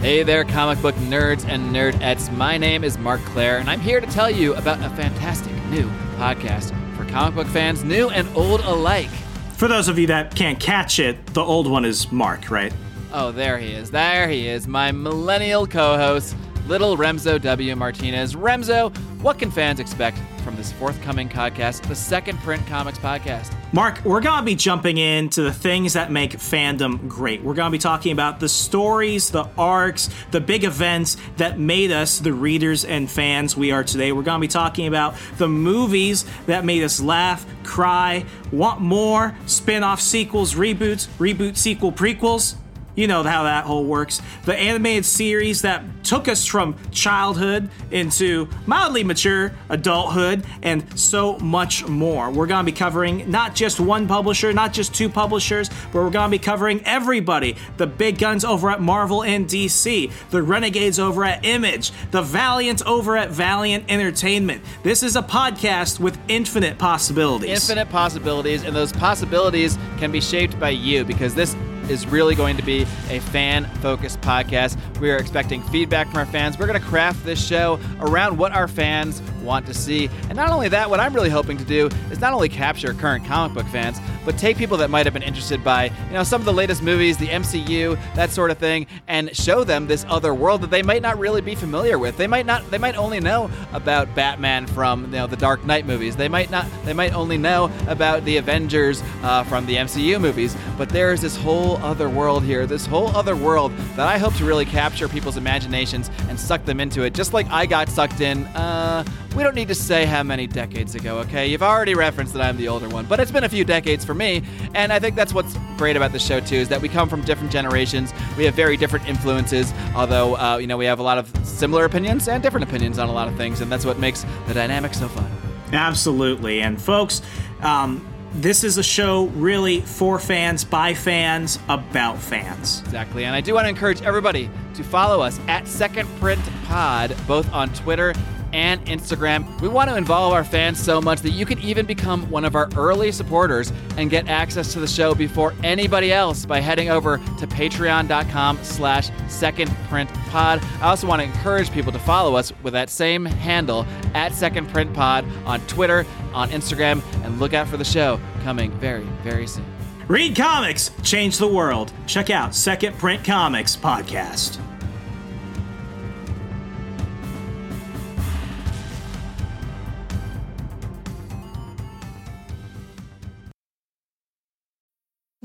Hey there, comic book nerds and nerdettes. My name is Mark Clair, and I'm here to tell you about a fantastic new podcast for comic book fans, new and old alike. For those of you that can't catch it, the old one is Mark, right? Oh, there he is. There he is, my millennial co host, little Remso W. Martinez. Remso, what can fans expect from this forthcoming podcast, the second print comics podcast? Mark, we're going to be jumping into the things that make fandom great. We're going to be talking about the stories, the arcs, the big events that made us the readers and fans we are today. We're going to be talking about the movies that made us laugh, cry, want more, spin off sequels, reboots, reboot sequel prequels. You know how that whole works. The animated series that took us from childhood into mildly mature adulthood and so much more. We're going to be covering not just one publisher, not just two publishers, but we're going to be covering everybody. The big guns over at Marvel and DC, the renegades over at Image, the Valiant over at Valiant Entertainment. This is a podcast with infinite possibilities. Infinite possibilities, and those possibilities can be shaped by you because this is really going to be a fan focused podcast. We are expecting feedback from our fans. We're going to craft this show around what our fans want to see. And not only that, what I'm really hoping to do is not only capture current comic book fans, but take people that might have been interested by, you know, some of the latest movies, the MCU, that sort of thing, and show them this other world that they might not really be familiar with. They might not they might only know about Batman from, you know, the Dark Knight movies. They might not they might only know about the Avengers uh, from the MCU movies. But there's this whole other world here, this whole other world that I hope to really capture people's imaginations and suck them into it, just like I got sucked in uh we don't need to say how many decades ago, okay? You've already referenced that I'm the older one, but it's been a few decades for me, and I think that's what's great about the show too is that we come from different generations. We have very different influences, although uh, you know we have a lot of similar opinions and different opinions on a lot of things, and that's what makes the dynamic so fun. Absolutely, and folks. Um, this is a show really for fans, by fans, about fans. Exactly. And I do want to encourage everybody to follow us at Second Print Pod, both on Twitter and Instagram. We want to involve our fans so much that you can even become one of our early supporters and get access to the show before anybody else by heading over to patreon.com slash second print pod. I also want to encourage people to follow us with that same handle at second print pod on Twitter, on Instagram, and look out for the show coming very, very soon. Read comics, change the world. Check out Second Print Comics podcast.